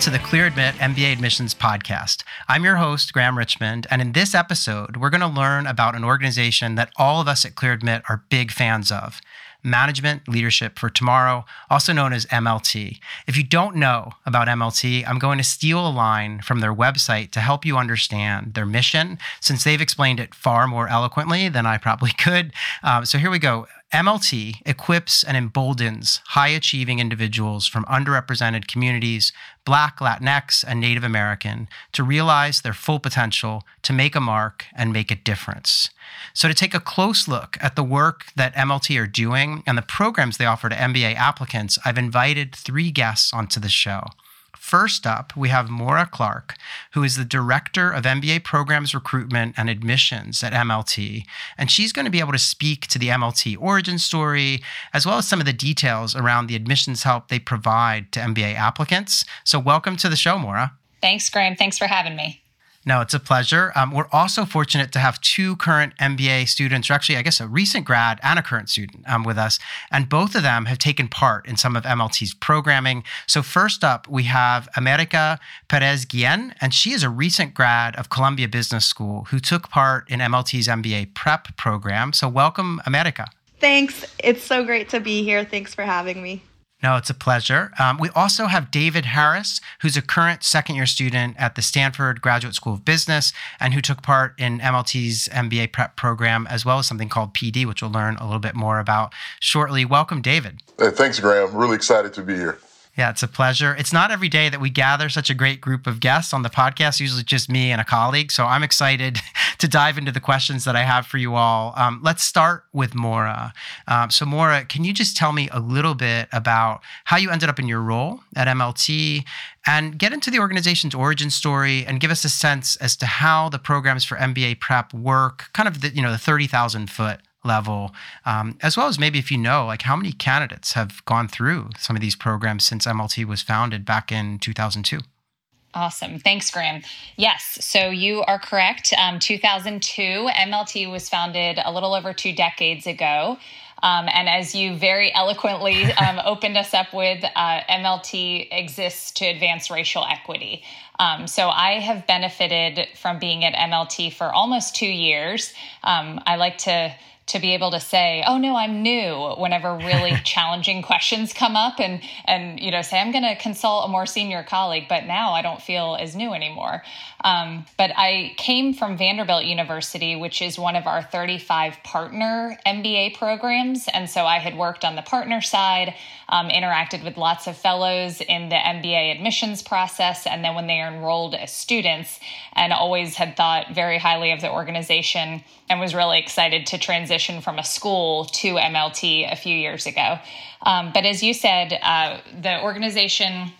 to the ClearAdmit MBA Admissions Podcast. I'm your host, Graham Richmond, and in this episode, we're going to learn about an organization that all of us at ClearAdmit are big fans of. Management Leadership for Tomorrow, also known as MLT. If you don't know about MLT, I'm going to steal a line from their website to help you understand their mission, since they've explained it far more eloquently than I probably could. Um, so here we go. MLT equips and emboldens high achieving individuals from underrepresented communities, Black, Latinx, and Native American, to realize their full potential, to make a mark, and make a difference. So, to take a close look at the work that MLT are doing and the programs they offer to MBA applicants, I've invited three guests onto the show. First up, we have Maura Clark, who is the Director of MBA Programs Recruitment and Admissions at MLT. And she's going to be able to speak to the MLT origin story, as well as some of the details around the admissions help they provide to MBA applicants. So, welcome to the show, Maura. Thanks, Graham. Thanks for having me. No, it's a pleasure. Um, we're also fortunate to have two current MBA students, or actually, I guess, a recent grad and a current student um, with us. And both of them have taken part in some of MLT's programming. So, first up, we have America Perez Guillen, and she is a recent grad of Columbia Business School who took part in MLT's MBA prep program. So, welcome, America. Thanks. It's so great to be here. Thanks for having me. No, it's a pleasure. Um, we also have David Harris, who's a current second year student at the Stanford Graduate School of Business and who took part in MLT's MBA prep program, as well as something called PD, which we'll learn a little bit more about shortly. Welcome, David. Hey, thanks, Graham. Really excited to be here. Yeah, it's a pleasure. It's not every day that we gather such a great group of guests on the podcast, usually just me and a colleague. So I'm excited to dive into the questions that I have for you all. Um, let's start with Maura. Um, so, Maura, can you just tell me a little bit about how you ended up in your role at MLT and get into the organization's origin story and give us a sense as to how the programs for MBA prep work, kind of the, you know, the 30,000 foot level, um, as well as maybe if you know, like how many candidates have gone through some of these programs since MLT was founded back in 2002? Awesome. Thanks, Graham. Yes, so you are correct. Um, 2002, MLT was founded a little over two decades ago. Um, and as you very eloquently um, opened us up with, uh, MLT exists to advance racial equity. Um, so I have benefited from being at MLT for almost two years. Um, I like to to be able to say, "Oh no, I'm new," whenever really challenging questions come up, and and you know say, "I'm going to consult a more senior colleague," but now I don't feel as new anymore. Um, but I came from Vanderbilt University, which is one of our 35 partner MBA programs, and so I had worked on the partner side, um, interacted with lots of fellows in the MBA admissions process, and then when they are enrolled as students, and always had thought very highly of the organization and was really excited to transition from a school to MLT a few years ago. Um, but as you said, uh, the organization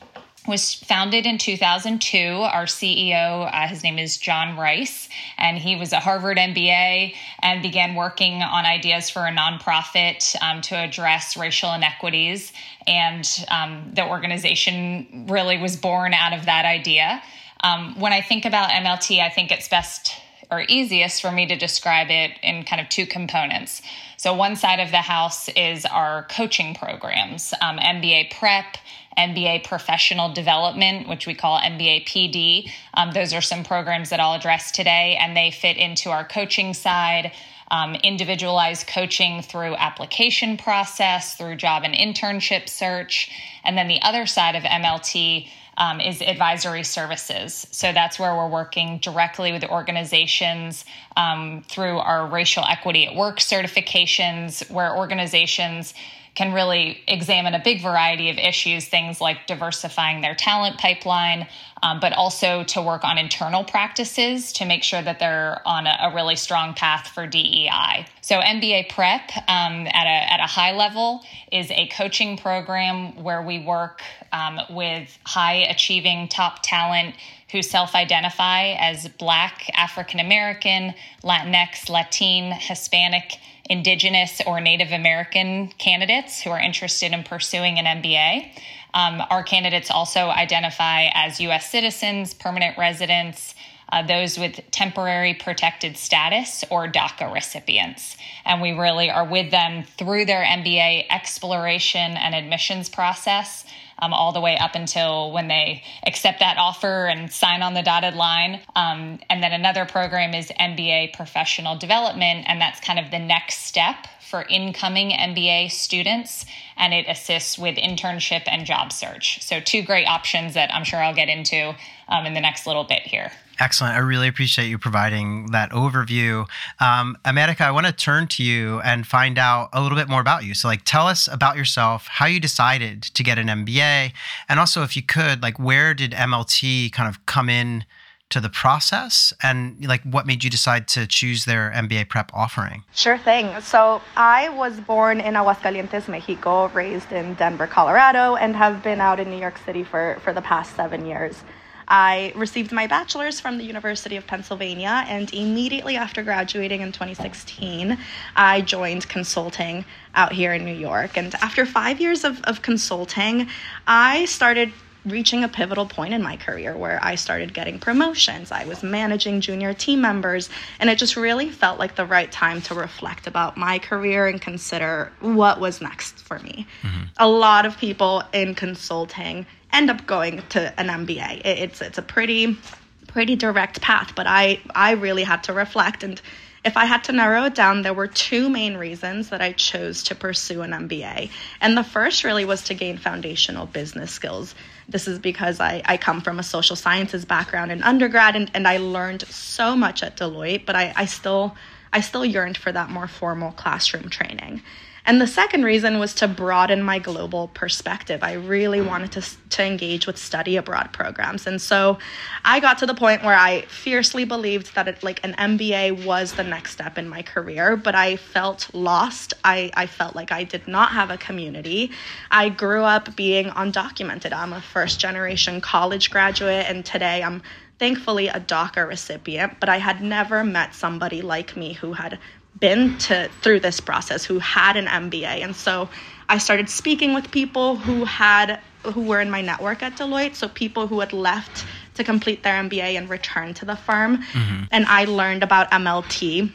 was founded in 2002. Our CEO, uh, his name is John Rice, and he was a Harvard MBA and began working on ideas for a nonprofit um, to address racial inequities. And um, the organization really was born out of that idea. Um, when I think about MLT, I think it's best or easiest for me to describe it in kind of two components. So, one side of the house is our coaching programs, um, MBA prep, MBA professional development, which we call MBA PD. Um, those are some programs that I'll address today, and they fit into our coaching side. Um, individualized coaching through application process, through job and internship search. And then the other side of MLT um, is advisory services. So that's where we're working directly with organizations um, through our racial equity at work certifications, where organizations can really examine a big variety of issues, things like diversifying their talent pipeline, um, but also to work on internal practices to make sure that they're on a, a really strong path for DEI. So, MBA Prep um, at, a, at a high level is a coaching program where we work um, with high achieving top talent who self identify as Black, African American, Latinx, Latin, Hispanic Indigenous or Native American candidates who are interested in pursuing an MBA. Um, our candidates also identify as U.S. citizens, permanent residents, uh, those with temporary protected status or DACA recipients. And we really are with them through their MBA exploration and admissions process um, all the way up until when they accept that offer and sign on the dotted line. Um, and then another program is MBA Professional Development, and that's kind of the next step for incoming MBA students, and it assists with internship and job search. So, two great options that I'm sure I'll get into um, in the next little bit here. Excellent. I really appreciate you providing that overview. Um, I want to turn to you and find out a little bit more about you. So, like, tell us about yourself, how you decided to get an MBA, and also, if you could, like, where did MLT kind of come in to the process and like what made you decide to choose their MBA prep offering? Sure thing. So I was born in Aguascalientes, Mexico, raised in Denver, Colorado, and have been out in New York City for, for the past seven years. I received my bachelor's from the University of Pennsylvania, and immediately after graduating in 2016, I joined consulting out here in New York. And after five years of, of consulting, I started reaching a pivotal point in my career where I started getting promotions. I was managing junior team members, and it just really felt like the right time to reflect about my career and consider what was next for me. Mm-hmm. A lot of people in consulting end up going to an MBA. It's it's a pretty pretty direct path, but I I really had to reflect and if I had to narrow it down, there were two main reasons that I chose to pursue an MBA. And the first really was to gain foundational business skills. This is because I, I come from a social sciences background in undergrad and, and I learned so much at Deloitte, but I, I still I still yearned for that more formal classroom training. And the second reason was to broaden my global perspective. I really mm. wanted to, to engage with study abroad programs. And so I got to the point where I fiercely believed that it, like an MBA was the next step in my career, but I felt lost. I, I felt like I did not have a community. I grew up being undocumented. I'm a first generation college graduate, and today I'm thankfully a DACA recipient, but I had never met somebody like me who had been to through this process who had an MBA. And so I started speaking with people who had who were in my network at Deloitte, so people who had left to complete their MBA and return to the firm. Mm-hmm. And I learned about MLT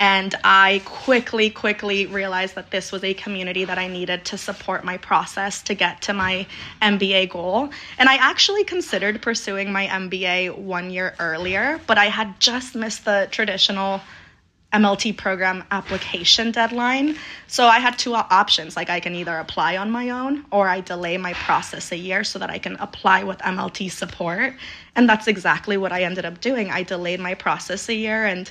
and I quickly, quickly realized that this was a community that I needed to support my process to get to my MBA goal. And I actually considered pursuing my MBA one year earlier, but I had just missed the traditional MLT program application deadline. So I had two options like I can either apply on my own or I delay my process a year so that I can apply with MLT support. And that's exactly what I ended up doing. I delayed my process a year and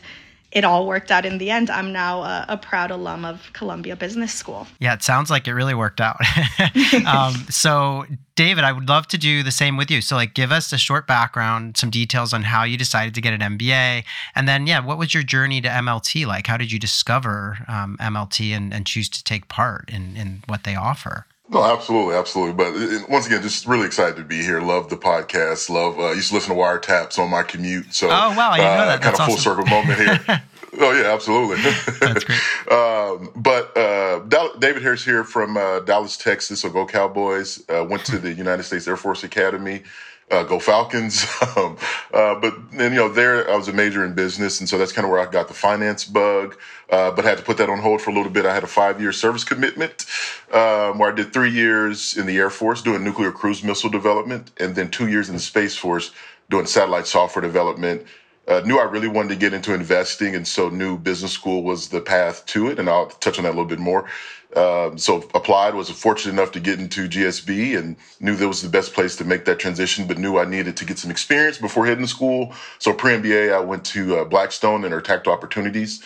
it all worked out in the end. I'm now a, a, proud alum of Columbia Business School. Yeah, it sounds like it really worked out. um, so, David, I would love to do the same with you. So, like, give us a short background, some details on how you decided to get an MBA, and then, yeah, what was your journey to MLT like? How did you discover um, MLT and, and choose to take part in, in what they offer? No, absolutely, absolutely. But once again, just really excited to be here. Love the podcast. Love uh, used to listen to Wiretaps on my commute. So, oh wow, I didn't uh, know that. kind of awesome. full circle moment here. oh yeah, absolutely. That's great. um, but uh, David Harris here from uh, Dallas, Texas. So go Cowboys. Uh, went to the United States Air Force Academy uh, go Falcons. um, uh, but then, you know, there I was a major in business. And so that's kind of where I got the finance bug, uh, but had to put that on hold for a little bit. I had a five year service commitment um, where I did three years in the Air Force doing nuclear cruise missile development and then two years in the Space Force doing satellite software development. Uh, knew I really wanted to get into investing, and so knew business school was the path to it. And I'll touch on that a little bit more. Um, so applied, was fortunate enough to get into GSB and knew that was the best place to make that transition, but knew I needed to get some experience before heading to school. So pre-MBA, I went to uh, Blackstone and their Tactical Opportunities.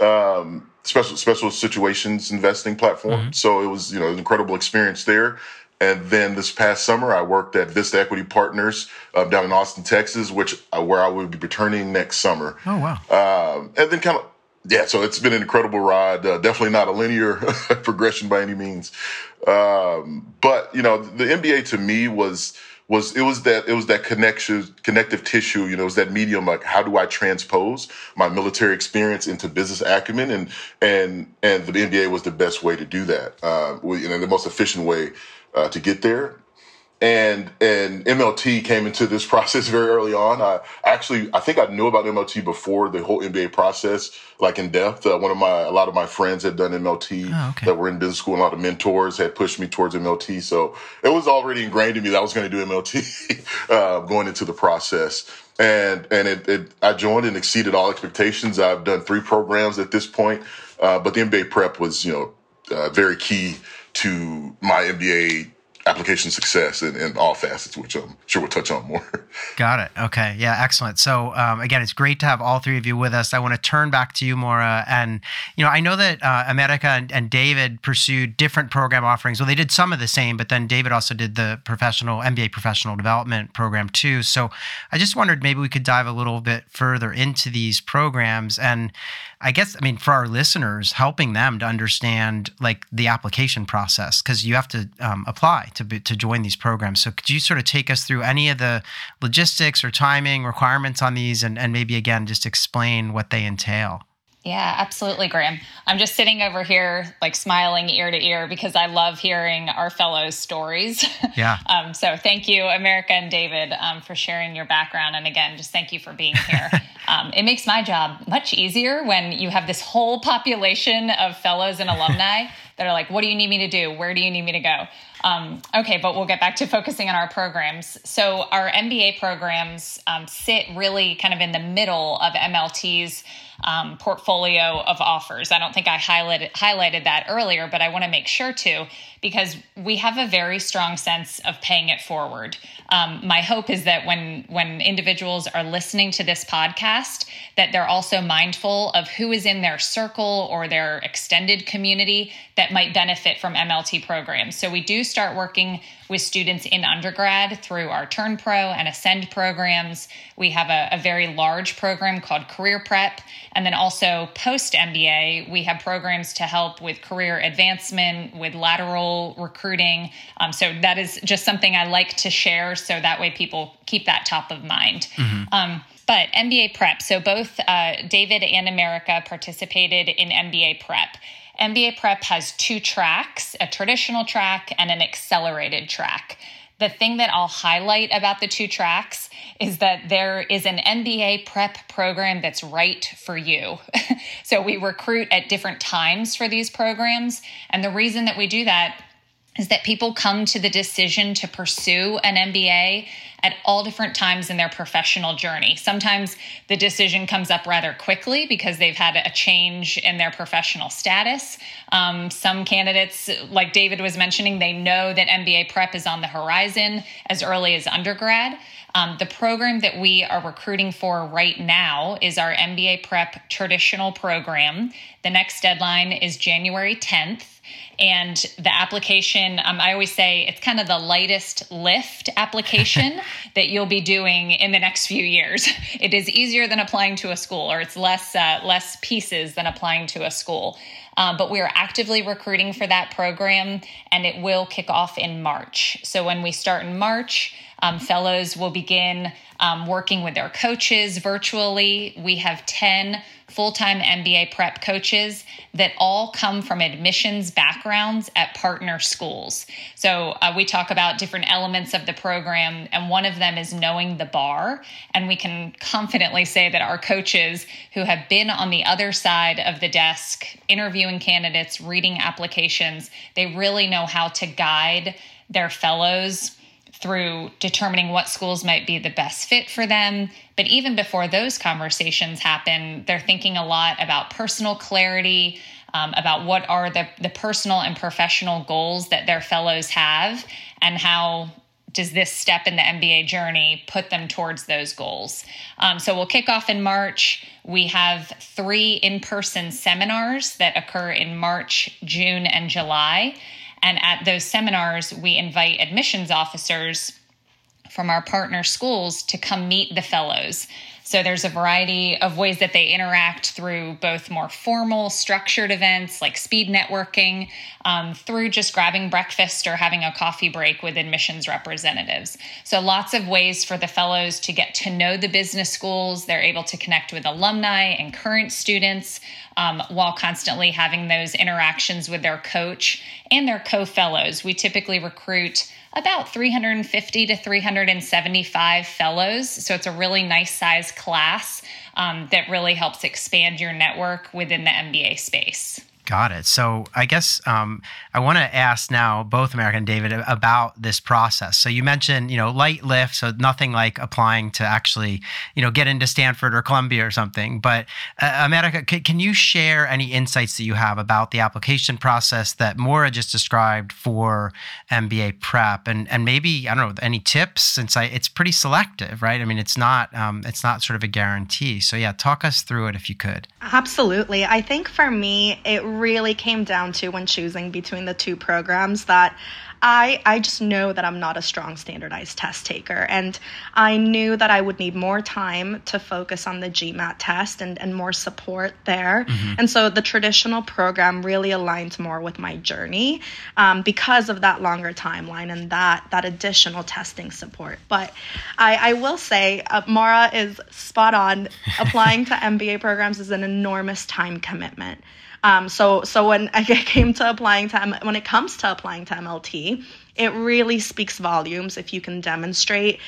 Um, special special situations investing platform. Mm-hmm. So it was you know an incredible experience there. And then this past summer, I worked at Vista Equity Partners uh, down in Austin, Texas, which uh, where I will be returning next summer. Oh wow! Um, and then kind of yeah, so it's been an incredible ride. Uh, definitely not a linear progression by any means. Um, but you know, the MBA to me was was it was that it was that connection connective tissue you know it was that medium like how do i transpose my military experience into business acumen and and and the mba was the best way to do that uh, you know the most efficient way uh, to get there and and MLT came into this process very early on. I actually I think I knew about MLT before the whole MBA process, like in depth. Uh, one of my a lot of my friends had done MLT oh, okay. that were in business school. And a lot of mentors had pushed me towards MLT, so it was already ingrained in me that I was going to do MLT uh, going into the process. And and it, it, I joined and exceeded all expectations. I've done three programs at this point, uh, but the MBA prep was you know uh, very key to my MBA application success in, in, all facets, which I'm sure we'll touch on more. Got it. Okay. Yeah, excellent. So um, again, it's great to have all three of you with us. I want to turn back to you, Maura. And, you know, I know that uh, America and, and, David pursued different program offerings. Well, they did some of the same, but then David also did the professional, MBA professional development program too. So I just wondered maybe we could dive a little bit further into these programs and I guess I mean for our listeners, helping them to understand like the application process because you have to um, apply to to join these programs. So could you sort of take us through any of the logistics or timing requirements on these, and, and maybe again just explain what they entail? Yeah, absolutely, Graham. I'm just sitting over here, like smiling ear to ear because I love hearing our fellows' stories. Yeah. um, so thank you, America and David, um, for sharing your background. And again, just thank you for being here. um, it makes my job much easier when you have this whole population of fellows and alumni that are like, what do you need me to do? Where do you need me to go? Um, okay, but we'll get back to focusing on our programs. So, our MBA programs um, sit really kind of in the middle of MLT's um, portfolio of offers. I don't think I highlighted highlighted that earlier, but I want to make sure to because we have a very strong sense of paying it forward. Um, my hope is that when when individuals are listening to this podcast, that they're also mindful of who is in their circle or their extended community that might benefit from MLT programs. So we do start working with students in undergrad through our Turn Pro and Ascend programs. We have a, a very large program called Career Prep. And then also post MBA, we have programs to help with career advancement, with lateral recruiting. Um, so that is just something I like to share so that way people keep that top of mind. Mm-hmm. Um, but MBA prep. So both uh, David and America participated in MBA prep. MBA prep has two tracks a traditional track and an accelerated track. The thing that I'll highlight about the two tracks is that there is an MBA prep program that's right for you. so we recruit at different times for these programs. And the reason that we do that is that people come to the decision to pursue an MBA at all different times in their professional journey. Sometimes the decision comes up rather quickly because they've had a change in their professional status. Um, some candidates, like David was mentioning, they know that MBA prep is on the horizon as early as undergrad. Um, the program that we are recruiting for right now is our MBA prep traditional program. The next deadline is January 10th. And the application, um, I always say it's kind of the lightest lift application that you'll be doing in the next few years. It is easier than applying to a school, or it's less uh, less pieces than applying to a school. Um, but we are actively recruiting for that program, and it will kick off in March. So when we start in March, um, fellows will begin um, working with their coaches virtually. We have 10 full time MBA prep coaches that all come from admissions backgrounds at partner schools. So uh, we talk about different elements of the program, and one of them is knowing the bar. And we can confidently say that our coaches who have been on the other side of the desk interviewing candidates, reading applications, they really know how to guide their fellows through determining what schools might be the best fit for them. But even before those conversations happen, they're thinking a lot about personal clarity, um, about what are the, the personal and professional goals that their fellows have, and how does this step in the MBA journey put them towards those goals? Um, so we'll kick off in March. We have three in person seminars that occur in March, June, and July. And at those seminars, we invite admissions officers from our partner schools to come meet the fellows. So there's a variety of ways that they interact through both more formal, structured events like speed networking, um, through just grabbing breakfast or having a coffee break with admissions representatives. So lots of ways for the fellows to get to know the business schools. They're able to connect with alumni and current students um, while constantly having those interactions with their coach and their co fellows. We typically recruit about 350 to 375 fellows. So it's a really nice size class um, that really helps expand your network within the MBA space. Got it. So I guess um, I want to ask now both America and David about this process. So you mentioned, you know, light lift, so nothing like applying to actually, you know, get into Stanford or Columbia or something. But uh, America, can, can, you share any insights that you have about the application process that Maura just described for MBA prep, and and maybe I don't know any tips since I it's pretty selective, right? I mean, it's not um, it's not sort of a guarantee. So yeah, talk us through it if you could. Absolutely. I think for me, it really came down to when choosing between the two programs that I I just know that I'm not a strong standardized test taker and I knew that I would need more time to focus on the GMAT test and, and more support there. Mm-hmm. And so the traditional program really aligned more with my journey um, because of that longer timeline and that that additional testing support. But I, I will say uh, Maura is spot on. Applying to MBA programs is an enormous time commitment. Um, so so when I came to applying to when it comes to applying to MLT, it really speaks volumes if you can demonstrate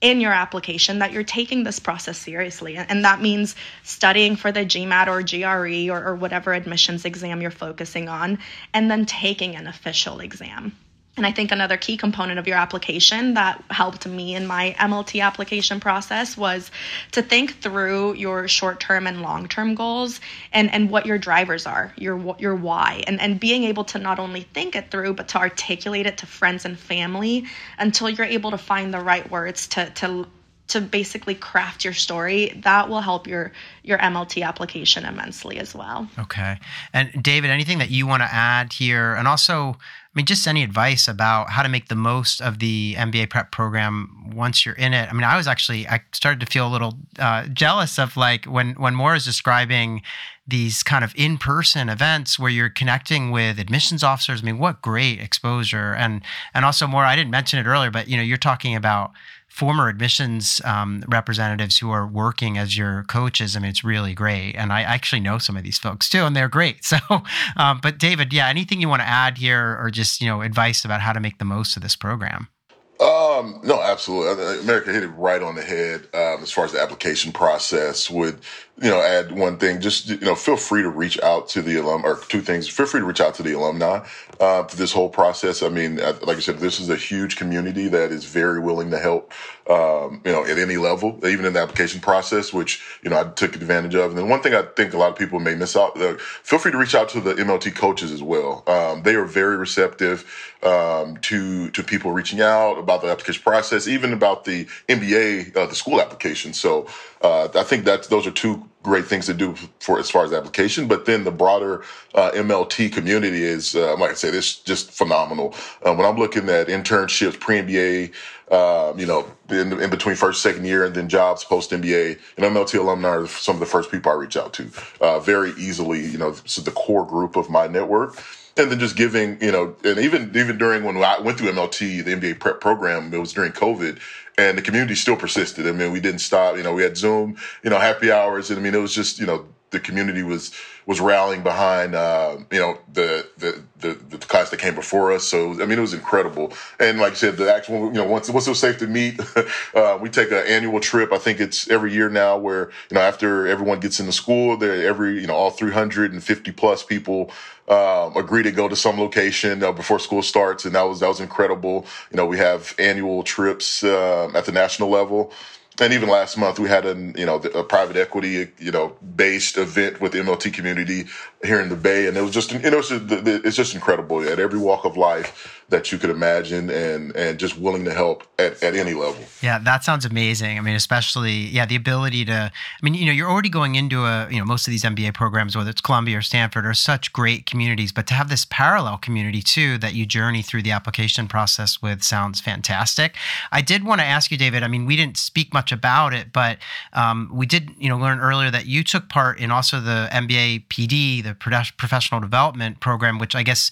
in your application that you're taking this process seriously. And that means studying for the GMAT or GRE or, or whatever admissions exam you're focusing on, and then taking an official exam. And I think another key component of your application that helped me in my MLT application process was to think through your short-term and long-term goals and, and what your drivers are, your your why, and, and being able to not only think it through, but to articulate it to friends and family until you're able to find the right words to to to basically craft your story that will help your your mlt application immensely as well. Okay. And david anything that you want to add here? And also mean just any advice about how to make the most of the mba prep program once you're in it? I mean i was actually i started to feel a little uh, jealous of like when when Maura is describing these kind of in-person events where you're connecting with admissions officers. I mean what great exposure. And and also Maura i didn't mention it earlier but you know you're talking about former admissions um, representatives who are working as your coaches. I mean, it's really great. And I actually know some of these folks too, and they're great. So, um, but David, yeah, anything you want to add here or just, you know, advice about how to make the most of this program? Um, no, absolutely. America hit it right on the head um, as far as the application process. Would you know, add one thing. Just you know, feel free to reach out to the alum or two things. Feel free to reach out to the alumni uh, to this whole process. I mean, like I said, this is a huge community that is very willing to help. Um, you know, at any level, even in the application process, which you know I took advantage of. And then one thing I think a lot of people may miss out. Uh, feel free to reach out to the MLT coaches as well. Um, they are very receptive um, to to people reaching out about the application process, even about the MBA, uh, the school application. So uh, I think that those are two great things to do for as far as application. But then the broader uh, MLT community is, uh, like I say, this just phenomenal. Uh, when I'm looking at internships, pre MBA, um, you know, in, in, between first second year and then jobs post MBA, and MLT alumni are some of the first people I reach out to uh, very easily. You know, this is the core group of my network and then just giving, you know, and even even during when I went through MLT, the MBA prep program, it was during COVID, and the community still persisted. I mean, we didn't stop. You know, we had Zoom, you know, happy hours, and I mean, it was just, you know, the community was was rallying behind uh, you know the, the, the the class that came before us. So I mean, it was incredible. And like I said, the actual you know once once it was safe to meet, uh, we take an annual trip. I think it's every year now where you know after everyone gets into school, there every you know all 350 plus people um, agree to go to some location uh, before school starts, and that was that was incredible. You know, we have annual trips uh, at the national level. And even last month we had a you know a private equity you know based event with the MLT community here in the Bay, and it was just you know it's just, it's just incredible. At every walk of life that you could imagine and and just willing to help at, at any level. Yeah, that sounds amazing. I mean, especially yeah, the ability to I mean, you know, you're already going into a, you know, most of these MBA programs whether it's Columbia or Stanford are such great communities, but to have this parallel community too that you journey through the application process with sounds fantastic. I did want to ask you David, I mean, we didn't speak much about it, but um, we did, you know, learn earlier that you took part in also the MBA PD, the professional development program, which I guess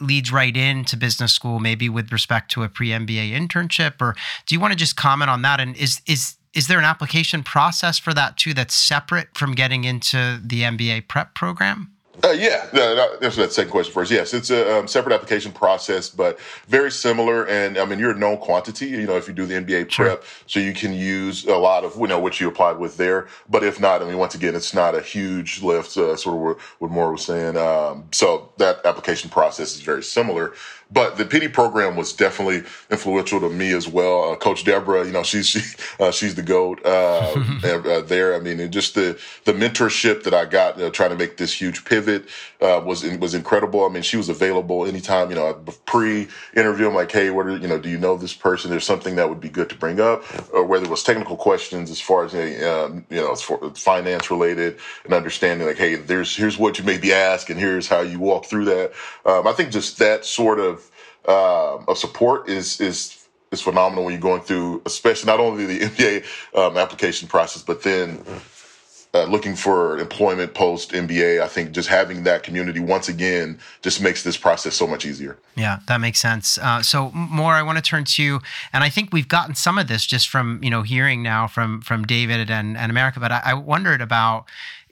leads right into business school, maybe with respect to a pre MBA internship? Or do you want to just comment on that? And is is is there an application process for that too that's separate from getting into the MBA prep program? Uh, yeah, no, answer that second question first. Yes, it's a um, separate application process, but very similar. And I mean, you're a known quantity, you know, if you do the MBA Sure. prep, so you can use a lot of, you know, what you applied with there. But if not, I mean, once again, it's not a huge lift, uh, sort of what, what Maura was saying. Um, so that application process is very similar. But the PD program was definitely influential to me as well. Uh, Coach Deborah, you know, she's she, uh, she's the goat uh, uh, there. I mean, and just the the mentorship that I got uh, trying to make this huge pivot uh, was was incredible. I mean, she was available anytime. You know, pre interview, I'm like, hey, what are you know? Do you know this person? There's something that would be good to bring up, or whether it was technical questions as far as um, you know, as for finance related, and understanding like, hey, there's here's what you may be asked, and here's how you walk through that. Um, I think just that sort of uh, of support is is is phenomenal when you're going through, especially not only the MBA um, application process, but then uh, looking for employment post MBA. I think just having that community once again just makes this process so much easier. Yeah, that makes sense. Uh, so, Maura, I want to turn to you, and I think we've gotten some of this just from you know hearing now from from David and and America. But I, I wondered about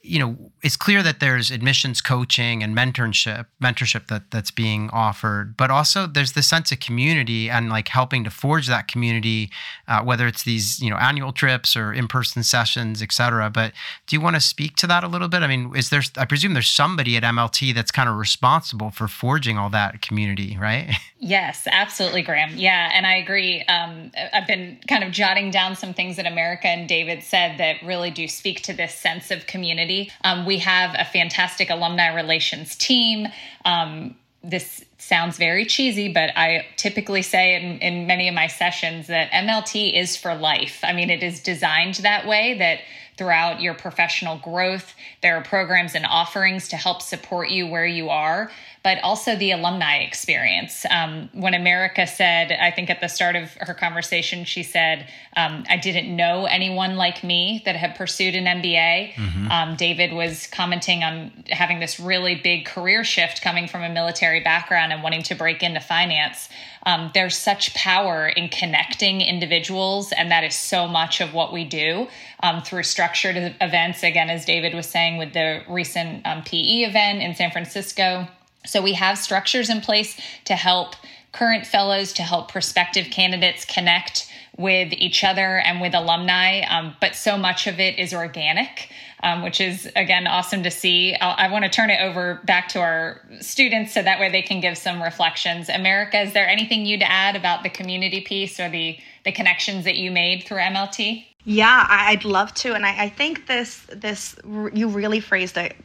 you know, it's clear that there's admissions coaching and mentorship, mentorship that that's being offered, but also there's the sense of community and like helping to forge that community, uh, whether it's these you know annual trips or in-person sessions, et cetera. But do you want to speak to that a little bit? I mean, is there? I presume there's somebody at MLT that's kind of responsible for forging all that community, right? Yes, absolutely, Graham. Yeah, and I agree. Um, I've been kind of jotting down some things that America and David said that really do speak to this sense of community. Um, we have a fantastic alumni relations team. Um, this sounds very cheesy, but I typically say in, in many of my sessions that MLT is for life. I mean, it is designed that way that throughout your professional growth, there are programs and offerings to help support you where you are but also the alumni experience. Um, when America said, I think at the start of her conversation, she said, um, I didn't know anyone like me that had pursued an MBA. Mm-hmm. Um, David was commenting on having this really big career shift coming from a military background and wanting to break into finance. Um, there's such power in connecting individuals, and that is so much of what we do um, through structured events. Again, as David was saying with the recent um, PE event in San Francisco so we have structures in place to help current fellows, to help prospective candidates connect with each other and with alumni. Um, but so much of it is organic, um, which is, again, awesome to see. I'll, I want to turn it over back to our students so that way they can give some reflections. America, is there anything you'd add about the community piece or the, the connections that you made through MLT? Yeah, I'd love to, and I, I think this this you really phrased it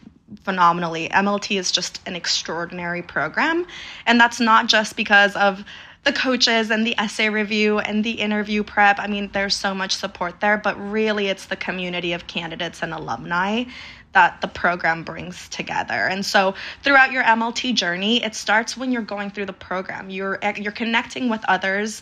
phenomenally. MLT is just an extraordinary program. And that's not just because of the coaches and the essay review and the interview prep. I mean, there's so much support there, but really it's the community of candidates and alumni that the program brings together. And so throughout your MLT journey, it starts when you're going through the program. You're you're connecting with others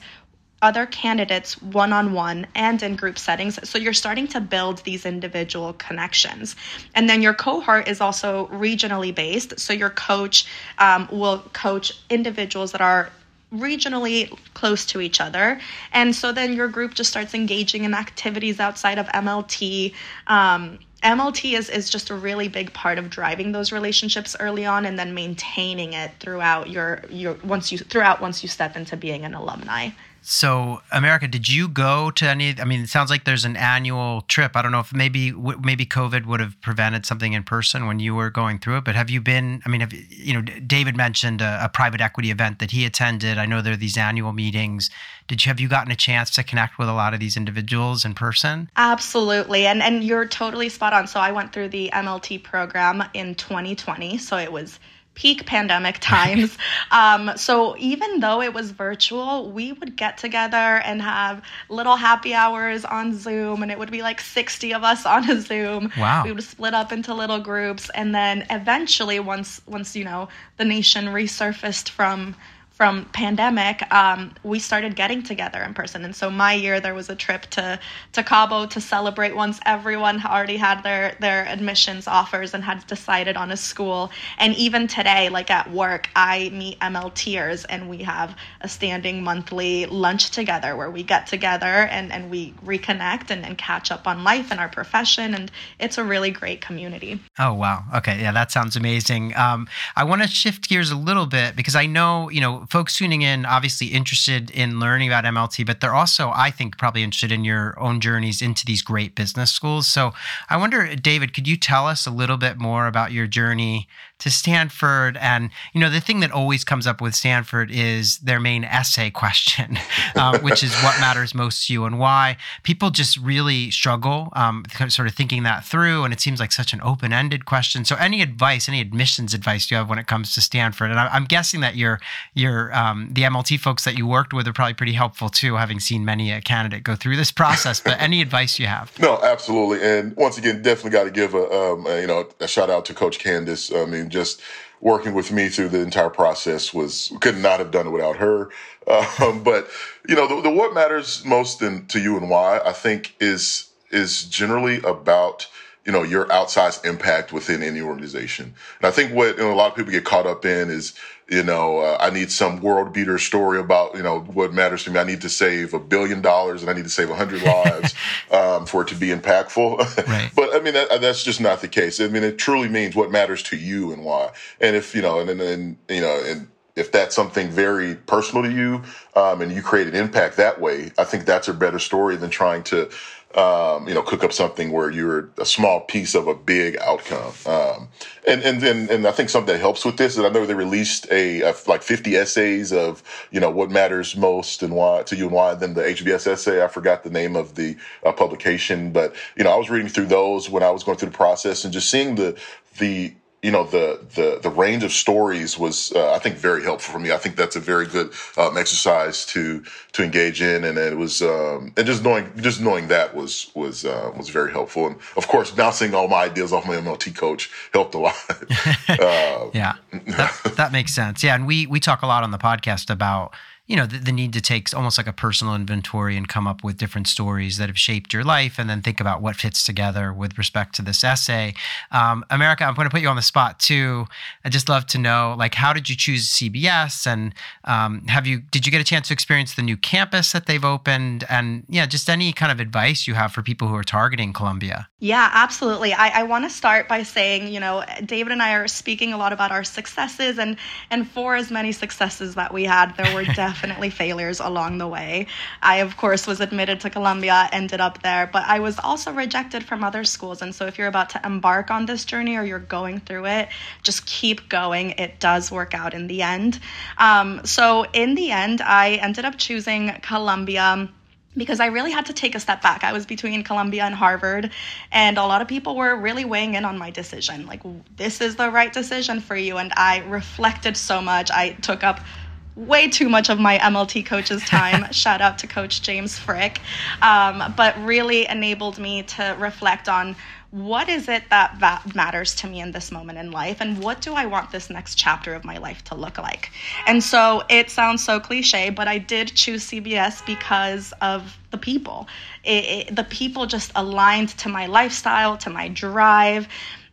other candidates one on one and in group settings. So you're starting to build these individual connections. And then your cohort is also regionally based. So your coach um, will coach individuals that are regionally close to each other. And so then your group just starts engaging in activities outside of MLT. Um, MLT is, is just a really big part of driving those relationships early on and then maintaining it throughout your your once you throughout once you step into being an alumni. So, America, did you go to any? I mean, it sounds like there's an annual trip. I don't know if maybe maybe COVID would have prevented something in person when you were going through it. But have you been? I mean, have you know? David mentioned a, a private equity event that he attended. I know there are these annual meetings. Did you have you gotten a chance to connect with a lot of these individuals in person? Absolutely, and and you're totally spot on. So I went through the MLT program in 2020. So it was peak pandemic times. um, so even though it was virtual, we would get together and have little happy hours on Zoom, and it would be like 60 of us on a Zoom. Wow. We would split up into little groups, and then eventually, once once you know the nation resurfaced from from pandemic, um, we started getting together in person. And so my year there was a trip to to Cabo to celebrate once everyone already had their their admissions offers and had decided on a school. And even today, like at work, I meet MLTers and we have a standing monthly lunch together where we get together and, and we reconnect and, and catch up on life and our profession. And it's a really great community. Oh, wow. Okay. Yeah, that sounds amazing. Um, I want to shift gears a little bit because I know, you know, folks tuning in obviously interested in learning about MLT, but they're also, I think, probably interested in your own journeys into these great business schools. So I wonder, David, could you tell us a little bit more about your journey to Stanford. And, you know, the thing that always comes up with Stanford is their main essay question, uh, which is what matters most to you and why. People just really struggle um, sort of thinking that through. And it seems like such an open ended question. So, any advice, any admissions advice you have when it comes to Stanford? And I, am guessing that your, your, um, the MLT folks that you worked with are probably pretty helpful too, having seen many a candidate go through this process. But any advice you have? No, absolutely. And once again, definitely got to give a, um, a, you know, a shout out to Coach Candace. I mean, just working with me through the entire process was could not have done it without her. Um, but you know, the, the, what matters most in, to you and why I think is is generally about you know your outsized impact within any organization. And I think what you know, a lot of people get caught up in is you know uh, I need some world beater story about you know what matters to me. I need to save a billion dollars and I need to save a hundred lives um, for it to be impactful. Right. but I mean that, that's just not the case. I mean it truly means what matters to you and why. And if you know and then you know and if that's something very personal to you um, and you create an impact that way, I think that's a better story than trying to um, you know, cook up something where you're a small piece of a big outcome. Um, and, and then, and I think something that helps with this is I know they released a, a, like 50 essays of, you know, what matters most and why to you and why. Then the HBS essay, I forgot the name of the uh, publication, but, you know, I was reading through those when I was going through the process and just seeing the, the, you know the the the range of stories was uh, I think very helpful for me. I think that's a very good um, exercise to to engage in, and it was um, and just knowing just knowing that was was uh, was very helpful. And of course, bouncing all my ideas off my MLT coach helped a lot. uh, yeah, that, that makes sense. Yeah, and we we talk a lot on the podcast about you know, the, the, need to take almost like a personal inventory and come up with different stories that have shaped your life and then think about what fits together with respect to this essay. Um, America, I'm going to put you on the spot too. I'd just love to know, like, how did you choose CBS and um, have you, did you get a chance to experience the new campus that they've opened? And yeah, just any kind of advice you have for people who are targeting Columbia. Yeah, absolutely. I, I want to start by saying, you know, David and I are speaking a lot about our successes and, and for as many successes that we had, there were definitely definitely failures along the way. I, of course, was admitted to Columbia, ended up there, but I was also rejected from other schools. And so, if you're about to embark on this journey or you're going through it, just keep going. It does work out in the end. Um, so, in the end, I ended up choosing Columbia because I really had to take a step back. I was between Columbia and Harvard, and a lot of people were really weighing in on my decision. Like, this is the right decision for you. And I reflected so much. I took up way too much of my MLT coach's time. Shout out to Coach James Frick. Um, but really enabled me to reflect on what is it that, that matters to me in this moment in life and what do I want this next chapter of my life to look like. And so it sounds so cliche, but I did choose CBS because of the people. It, it, the people just aligned to my lifestyle, to my drive.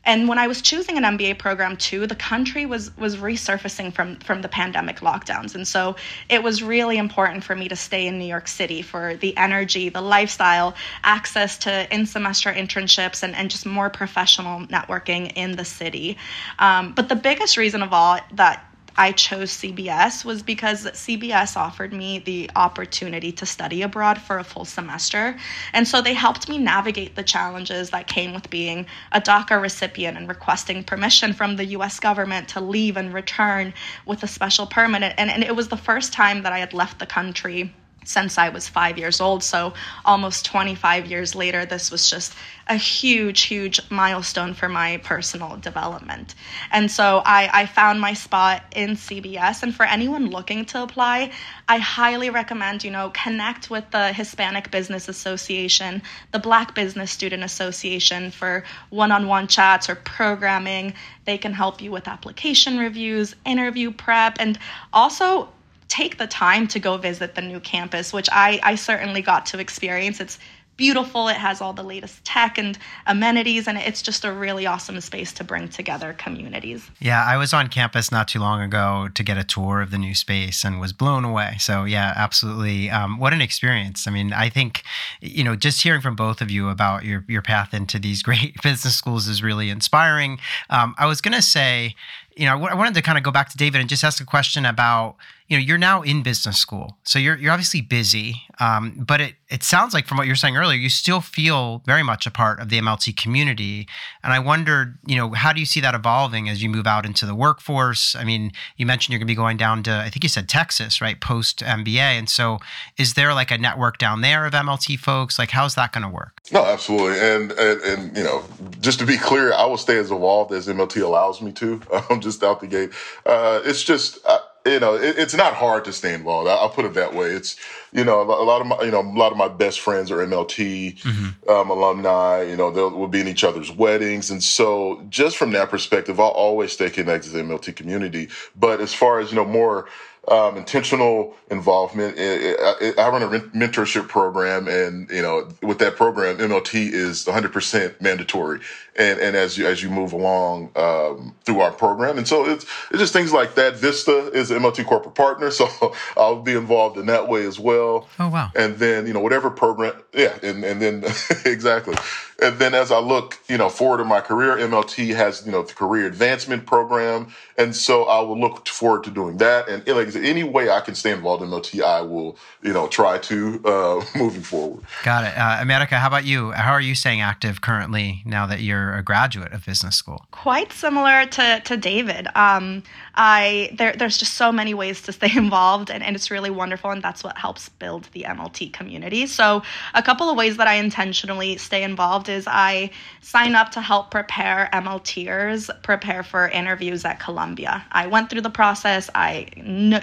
And when I was choosing an MBA program too, the country was was resurfacing from from the pandemic lockdowns. And so it was really important for me to stay in New York City for the energy, the lifestyle, access to in-semester internships and, and just more professional networking in the city. Um, but the biggest reason of all that I chose CBS was because CBS offered me the opportunity to study abroad for a full semester. And so they helped me navigate the challenges that came with being a DACA recipient and requesting permission from the US government to leave and return with a special permit. And, and it was the first time that I had left the country since I was five years old. So almost 25 years later, this was just a huge, huge milestone for my personal development. And so I, I found my spot in CBS. And for anyone looking to apply, I highly recommend, you know, connect with the Hispanic Business Association, the Black Business Student Association for one on one chats or programming. They can help you with application reviews, interview prep, and also take the time to go visit the new campus, which I, I certainly got to experience. It's beautiful. It has all the latest tech and amenities, and it's just a really awesome space to bring together communities. Yeah, I was on campus not too long ago to get a tour of the new space and was blown away. So, yeah, absolutely. Um, what an experience. I mean, I think, you know, just hearing from both of you about your, your path into these great business schools is really inspiring. Um, I was going to say, you know, I wanted to kind of go back to David and just ask a question about, you know, you're now in business school, so you're you're obviously busy, um, but it it sounds like from what you were saying earlier, you still feel very much a part of the MLT community, and I wondered, you know, how do you see that evolving as you move out into the workforce? I mean, you mentioned you're going to be going down to, I think you said Texas, right, post MBA, and so is there like a network down there of MLT folks? Like, how's that going to work? No, absolutely, and, and and you know, just to be clear, I will stay as involved as MLT allows me to. I'm just out the gate. Uh, it's just. I, you know, it, it's not hard to stay involved. I, will put it that way. It's you know, a lot of my you know a lot of my best friends are MLT mm-hmm. um, alumni. You know, they'll we'll be in each other's weddings, and so just from that perspective, I'll always stay connected to the MLT community. But as far as you know, more um, intentional involvement. I, I run a mentorship program, and you know, with that program, MLT is 100% mandatory. And and as you as you move along um, through our program, and so it's it's just things like that. Vista is an MLT corporate partner, so I'll be involved in that way as well. Oh wow! And then you know whatever program, yeah, and and then exactly. And then as I look, you know, forward in my career, MLT has, you know, the career advancement program. And so I will look forward to doing that. And like any way I can stay involved in MLT, I will, you know, try to uh, moving forward. Got it. Uh, America, how about you? How are you staying active currently now that you're a graduate of business school? Quite similar to, to David. Um, I there, there's just so many ways to stay involved and, and it's really wonderful and that's what helps build the MLT community. So a couple of ways that I intentionally stay involved is I sign up to help prepare MLTers prepare for interviews at Columbia. I went through the process, I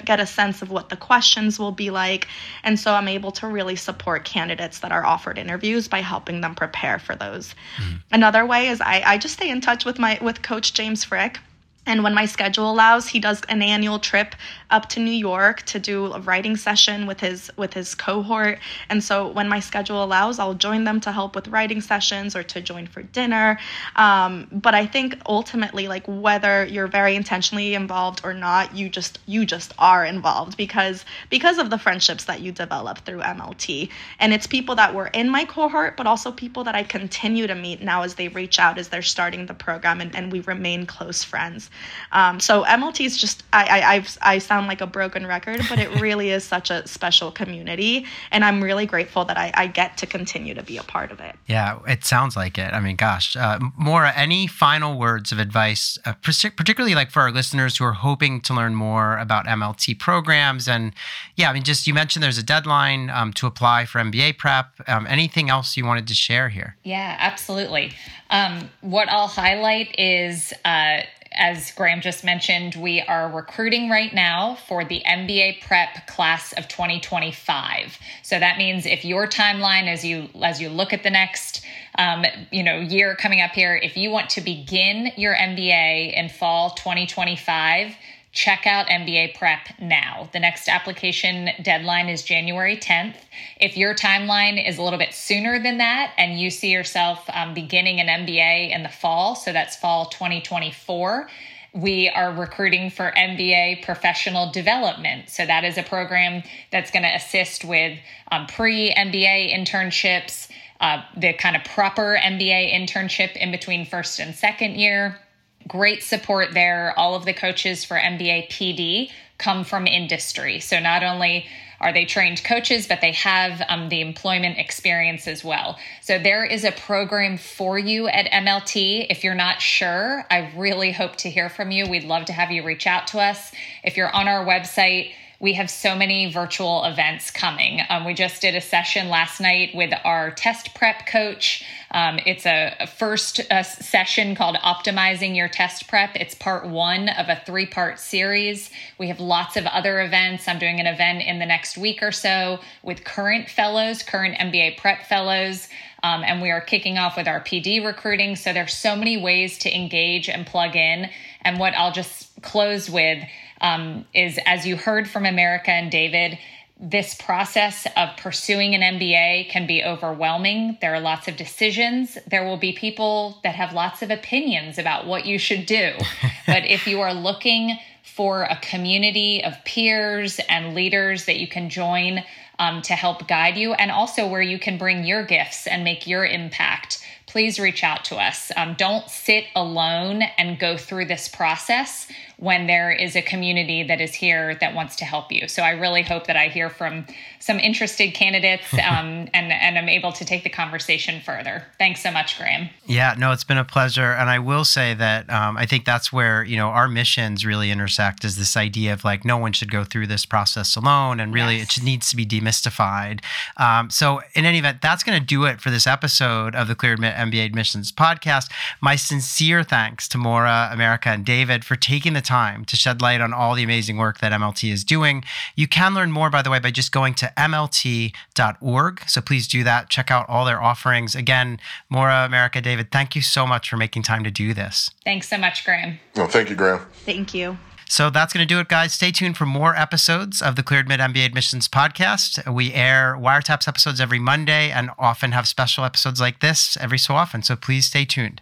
get a sense of what the questions will be like, and so I'm able to really support candidates that are offered interviews by helping them prepare for those. Mm-hmm. Another way is I, I just stay in touch with my with Coach James Frick and when my schedule allows, he does an annual trip up to New York to do a writing session with his with his cohort. And so when my schedule allows, I'll join them to help with writing sessions or to join for dinner. Um, but I think ultimately, like whether you're very intentionally involved or not, you just you just are involved because because of the friendships that you develop through MLT. And it's people that were in my cohort, but also people that I continue to meet now as they reach out as they're starting the program and, and we remain close friends. Um, so MLT is just I, I I've, I sound like a broken record, but it really is such a special community, and I'm really grateful that I, I get to continue to be a part of it. Yeah, it sounds like it. I mean, gosh, uh, Maura, any final words of advice, uh, particularly like for our listeners who are hoping to learn more about MLT programs? And yeah, I mean, just you mentioned there's a deadline um, to apply for MBA prep. Um, anything else you wanted to share here? Yeah, absolutely. Um, what I'll highlight is. Uh, as Graham just mentioned, we are recruiting right now for the MBA prep class of 2025. So that means if your timeline as you as you look at the next um, you know year coming up here, if you want to begin your MBA in fall 2025, check out MBA Prep now. The next application deadline is January 10th. If your timeline is a little bit sooner than that and you see yourself um, beginning an MBA in the fall, so that's fall 2024, we are recruiting for MBA professional development. So that is a program that's going to assist with um, pre MBA internships, uh, the kind of proper MBA internship in between first and second year great support there. All of the coaches for MBA PD come from industry. So not only are they trained coaches, but they have um, the employment experience as well. So there is a program for you at MLT. If you're not sure, I really hope to hear from you. We'd love to have you reach out to us. If you're on our website, we have so many virtual events coming. Um, we just did a session last night with our test prep coach. Um, it's a, a first uh, session called Optimizing Your Test Prep. It's part one of a three part series. We have lots of other events. I'm doing an event in the next week or so with current fellows, current MBA prep fellows. Um, and we are kicking off with our PD recruiting. So there's so many ways to engage and plug in. And what I'll just close with um, is as you heard from America and David, this process of pursuing an MBA can be overwhelming. There are lots of decisions. There will be people that have lots of opinions about what you should do. but if you are looking for a community of peers and leaders that you can join um, to help guide you, and also where you can bring your gifts and make your impact, please reach out to us. Um, don't sit alone and go through this process when there is a community that is here that wants to help you. So I really hope that I hear from some interested candidates um, and, and I'm able to take the conversation further. Thanks so much, Graham. Yeah, no, it's been a pleasure. And I will say that um, I think that's where, you know, our missions really intersect is this idea of like no one should go through this process alone. And really yes. it just needs to be demystified. Um, so in any event, that's going to do it for this episode of the Clear Admit MBA Admissions podcast. My sincere thanks to Maura, America, and David for taking the time time to shed light on all the amazing work that MLT is doing. You can learn more, by the way, by just going to mlt.org. So please do that. Check out all their offerings. Again, Maura, America, David, thank you so much for making time to do this. Thanks so much, Graham. Well, thank you, Graham. Thank you. So that's going to do it, guys. Stay tuned for more episodes of the Clear Admit MBA Admissions podcast. We air wiretaps episodes every Monday and often have special episodes like this every so often. So please stay tuned.